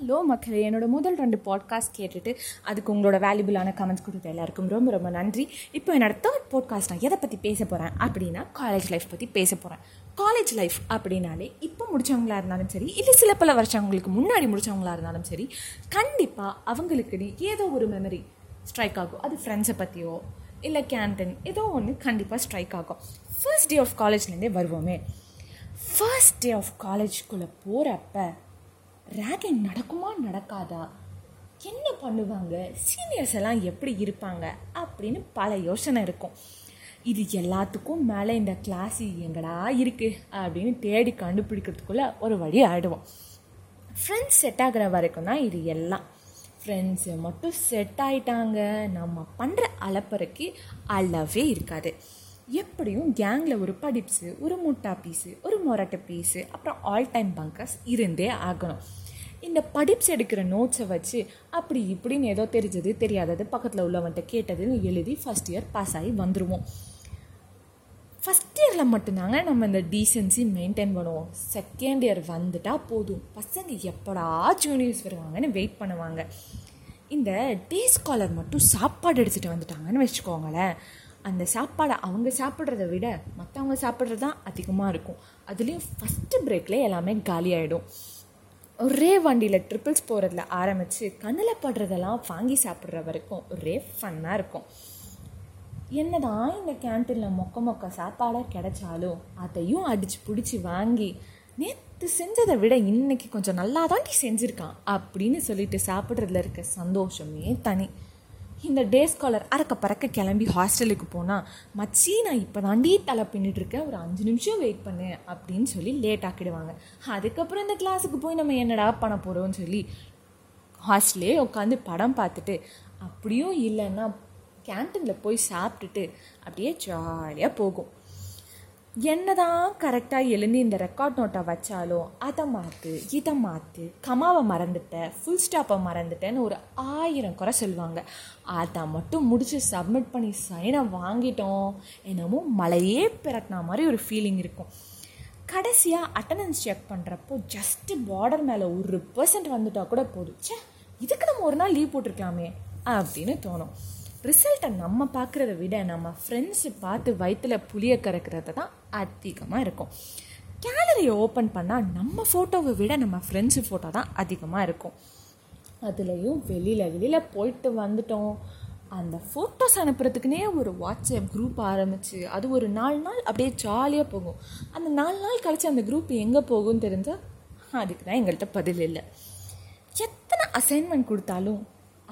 Hello மக்களே என்னோட முதல் ரெண்டு பாட்காஸ்ட் கேட்டுட்டு அதுக்கு உங்களோட வேல்யூபிளான கமெண்ட்ஸ் கொடுத்த எல்லாருக்கும் ரொம்ப ரொம்ப நன்றி. இப்போ என்னோட தேர்ட் பாட்காஸ்ட் நான் எதை பற்றி பேச போகிறேன் அப்படின்னா காலேஜ் லைஃப் பற்றி பேச போகிறேன் காலேஜ் லைஃப் அப்படின்னாலே இப்போ முடிச்சவங்களா இருந்தாலும் சரி இல்லை சில பல வருஷங்களுக்கு முன்னாடி முடித்தவங்களா இருந்தாலும் சரி கண்டிப்பாக அவங்களுக்குன்னு ஏதோ ஒரு மெமரி ஸ்ட்ரைக் ஆகும். அது ஃப்ரெண்ட்ஸை பற்றியோ இல்லை கேன்டீன் ஏதோ ஒன்று கண்டிப்பாக ஸ்ட்ரைக் ஆகும். ஃபர்ஸ்ட் டே ஆஃப் காலேஜ்லேருந்தே வருவோமே. ஃபர்ஸ்ட் டே ஆஃப் காலேஜ்குள்ளே போகிறப்ப ரேகிங் நடக்குமா நடக்காதா? என்ன பண்ணுவாங்க? சீனியர்ஸ் எல்லாம் எப்படி இருப்பாங்க? அப்படின்னு பல யோசனை இருக்கும். இது எல்லாத்துக்கும் மேலே இந்த கிளாஸ் எங்கடா இருக்குது அப்படின்னு தேடி கண்டுபிடிக்கிறதுக்குள்ளே ஒரு வழி ஆகிடுவோம் ஃப்ரெண்ட்ஸ் செட் ஆகிற வரைக்கும் தான் இது எல்லாம். ஃப்ரெண்ட்ஸு மட்டும் செட் ஆகிட்டாங்க நம்ம பண்ணுற அலப்பறைக்கு அளவே இருக்காது. எப்படியும் கேங்கில் ஒரு படிப்ஸு ஒரு முட்டா பீஸு ஒரு மொரட்டை பீஸு அப்புறம் ஆல் டைம் பங்கர்ஸ் இருந்தே ஆகணும். இந்த படிப்ஸ் எடுக்கிற நோட்ஸை வச்சு அப்படி இப்படின்னு ஏதோ தெரிஞ்சது தெரியாதது பக்கத்தில் உள்ளவன்ட்ட கேட்டதுன்னு எழுதி ஃபஸ்ட் இயர் பாஸ் ஆகி வந்துடுவோம் ஃபஸ்ட் இயரில் மட்டும்தாங்க நம்ம இந்த டீசென்சி மெயின்டைன் பண்ணுவோம். செகண்ட் இயர் வந்துட்டால் போதும். பசங்க எப்படா ஜூனியர்ஸ் வருவாங்கன்னு வெயிட் பண்ணுவாங்க. இந்த டே ஸ்காலர் மட்டும் சாப்பாடு எடுத்துகிட்டு வந்துட்டாங்கன்னு வச்சுக்கோங்களேன். அந்த சாப்பாடை அவங்க சாப்பிட்றத விட மற்றவங்க சாப்பிட்றது தான் அதிகமாக இருக்கும். அதுலேயும் ஃபஸ்ட்டு பிரேக்கில் எல்லாமே காலியாகிடும் ஒரே வண்டியில் ட்ரிப்பிள்ஸ் போகிறதுல ஆரம்பித்து கண்ணில் படுறதெல்லாம் வாங்கி சாப்பிட்ற வரைக்கும் ஒரே ஃபன்னாக இருக்கும். என்னதான் இந்த கேன்டீனில் மொக்க மொக்க சாப்பாடாக கிடைச்சாலும் அதையும் அடித்து பிடிச்சி வாங்கி நேற்று செஞ்சதை விட இன்னைக்கு கொஞ்சம் நல்லா தாண்டி செஞ்சுருக்கான் அப்படின்னு சொல்லிட்டு சாப்பிட்றதுல இருக்க சந்தோஷமே தனி. இந்த டே ஸ்காலர் அறக்க பறக்க கிளம்பி ஹாஸ்டலுக்கு போனால் மச்சி நான் இப்போ தாண்டி தலை பின்னிட்டு இருக்கேன். ஒரு அஞ்சு நிமிஷம் வெயிட் பண்ணு அப்படின்னு சொல்லி லேட் ஆக்கிடுவாங்க. அதுக்கப்புறம் இந்த கிளாஸுக்கு போய் நம்ம என்னடா பண்ண போகிறோம்னு சொல்லி ஹாஸ்டலே உட்காந்து படம் பார்த்துட்டு அப்படியும் இல்லைன்னா கேன்டீனில் போய் சாப்பிட்டுட்டு அப்படியே ஜாலியாக போகும். என்னதான் கரெக்டாக எழுந்து இந்த ரெக்கார்ட் நோட்டை வச்சாலும் அதை மாற்று இதை மாற்று கமாவை மறந்துட்டேன் ஃபுல் ஸ்டாப்பை மறந்துட்டேன்னு ஒரு ஆயிரம் குறை சொல்லுவாங்க. அதை மட்டும் முடித்து சப்மிட் பண்ணி சைனை வாங்கிட்டோம். என்னமோ மழையே பிறட்டின மாதிரி ஒரு ஃபீலிங் இருக்கும். கடைசியாக அட்டண்டன்ஸ் செக் பண்ணுறப்போ ஜஸ்ட்டு பார்டர் மேலே ஒரு பர்சன்ட் வந்துட்டால் கூட போதும். சே இதுக்கு நம்ம ஒரு நாள் லீவ் போட்டிருக்கலாமே அப்படின்னு தோணும். ரிசல்ட்டை நம்ம பார்க்குறத விட நம்ம ஃப்ரெண்ட்ஸு பார்த்து வயிற்றில் புளிய கறக்கிறத தான் அதிகமாக இருக்கும். கேலரியை ஓப்பன் பண்ணால் நம்ம ஃபோட்டோவை விட நம்ம ஃப்ரெண்ட்ஸு ஃபோட்டோ தான் அதிகமாக இருக்கும். அதுலேயும் வெளியில் வெளியில் போயிட்டு வந்துட்டோம். அந்த ஃபோட்டோஸ் அனுப்புறதுக்குனே ஒரு வாட்ஸ்அப் குரூப் ஆரம்பித்து அது ஒரு நாலு நாள் அப்படியே ஜாலியாக போகும். அந்த நாலு நாள் கழித்து அந்த குரூப் எங்கே போகும்னு தெரிஞ்சால் அதுக்கு தான் எங்கள்கிட்ட பதில் இல்லை. எத்தனை அசைன்மெண்ட் கொடுத்தாலும்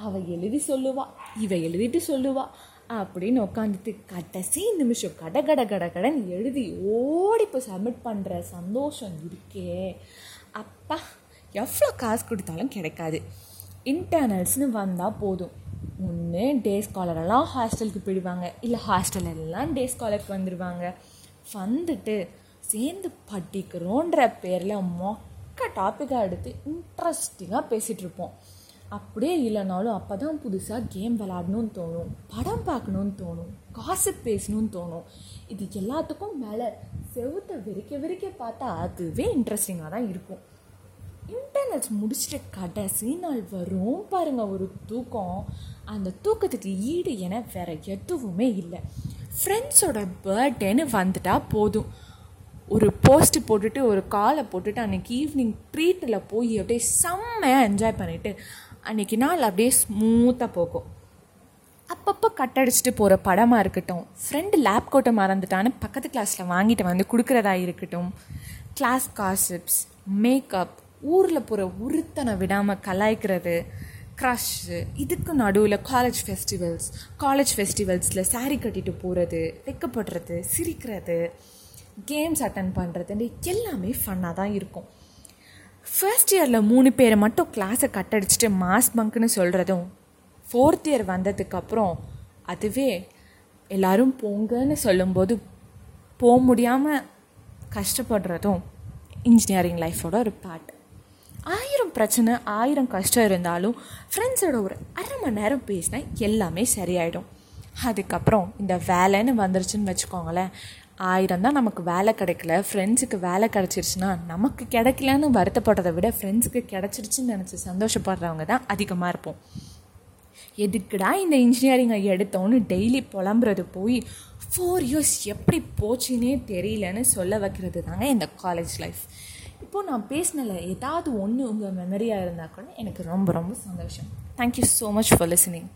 அவள் எழுதி சொல்லுவாள் இவள் எழுதிட்டு சொல்லுவாள் அப்படின்னு உட்காந்துட்டு கடைசி நிமிஷம் கட கட கட கடன் எழுதி ஓடி போய் சப்மிட் பண்ணுற சந்தோஷம் இருக்கே. அப்பா எவ்வளோ காசு கொடுத்தாலும் கிடைக்காது. இன்டர்னல்ஸ்னு வந்தால் போதும். ஒன்று டே ஸ்காலரெல்லாம் ஹாஸ்டலுக்கு போயிடுவாங்க. இல்லை ஹாஸ்டல் எல்லாம் டே ஸ்காலருக்கு வந்துடுவாங்க வந்துட்டு சேர்ந்து படிக்கிறோன்ற பேரில் மொக்க டாப்பிக்காக எடுத்து இன்ட்ரெஸ்டிங்காக பேசிகிட்ருப்போம் இருப்போம். அப்படியே இல்லைனாலும் அப்போ தான் புதுசாக கேம் விளாடணும்னு தோணும். படம் பார்க்கணுன்னு தோணும். காசு பேசணும்னு தோணும். இது எல்லாத்துக்கும் மேலே செவுத்தை விரிக்க விரிக்க பார்த்தா அதுவே இன்ட்ரெஸ்டிங்காக தான் இருக்கும். இன்டர்நெட் முடிச்சுட்டு கடைசி நாள் வரும் பாருங்கள் ஒரு தூக்கம். அந்த தூக்கத்துக்கு ஈடு என வேற எதுவுமே இல்லை. ஃப்ரெண்ட்ஸோட பர்த்டேன்னு வந்துட்டால் போதும். ஒரு போஸ்ட்டு போட்டுட்டு ஒரு காலை போட்டுட்டு அன்றைக்கி ஈவினிங் ட்ரீட்டில் போய் அப்படியே செம்மையாக என்ஜாய் பண்ணிவிட்டு அன்றைக்கி நாள் அப்படியே ஸ்மூத்தாக போகும். அப்பப்போ கட்டடிச்சிட்டு போகிற படமாக இருக்கட்டும் ஃப்ரெண்டு லேப் கோட்டை மறந்துட்டான்னு பக்கத்து கிளாஸில் வாங்கிட்டு வந்து கொடுக்குறதா இருக்கட்டும் கிளாஸ் காசிப்ஸ் மேக்கப் ஊரில் போகிற உருத்தனை விடாமல் கலாய்க்கிறது க்ரஷ்ஷு இதுக்கு நடுவில் காலேஜ் ஃபெஸ்டிவல்ஸ் காலேஜ் ஃபெஸ்டிவல்ஸில் சாரீ கட்டிட்டு போகிறது வைக்கப்படுறது சிரிக்கிறது கேம்ஸ் அட்டன் பண்ணுறதுன்னு எல்லாமே ஃபன்னாக தான் இருக்கும். ஃபர்ஸ்ட் இயரில் மூணு பேரை மட்டும் கிளாஸை கட்டடிச்சிட்டு மாஸ் பங்க்னு சொல்கிறதும் ஃபோர்த் இயர் வந்ததுக்கப்புறம் அதுவே எல்லோரும் போங்கன்னு சொல்லும்போது போக முடியாமல் கஷ்டப்படுறதும் இன்ஜினியரிங் லைஃபோட ஒரு பார்ட் ஆயிரம் பிரச்சனை ஆயிரம் கஷ்டம் இருந்தாலும் ஃப்ரெண்ட்ஸோட ஒரு அரை மணி நேரம் பேசினா எல்லாமே சரியாயிடும். அதுக்கப்புறம் இந்த வேலைன்னு வந்துருச்சுன்னு வச்சுக்கோங்களேன். ஆயிரம் தான் நமக்கு வேலை கிடைக்கல. ஃப்ரெண்ட்ஸுக்கு வேலை கிடச்சிருச்சுன்னா நமக்கு கிடைக்கலன்னு வருத்தப்படுறதை விட ஃப்ரெண்ட்ஸுக்கு கிடச்சிருச்சுன்னு நினச்சி சந்தோஷப்படுறவங்க தான் அதிகமாக இருப்போம். எதுக்குடா இந்த இன்ஜினியரிங்கை எடுத்தோன்னு டெய்லி புலம்புறது போய் ஃபோர் இயர்ஸ் எப்படி போச்சுன்னே தெரியலன்னு சொல்ல வைக்கிறது தாங்க இந்த காலேஜ் லைஃப் இப்போது நான் பேசினல ஏதாவது ஒன்று உங்கள் மெமரியாக இருந்தால் கூட எனக்கு ரொம்ப ரொம்ப சந்தோஷம். Thank you so much for listening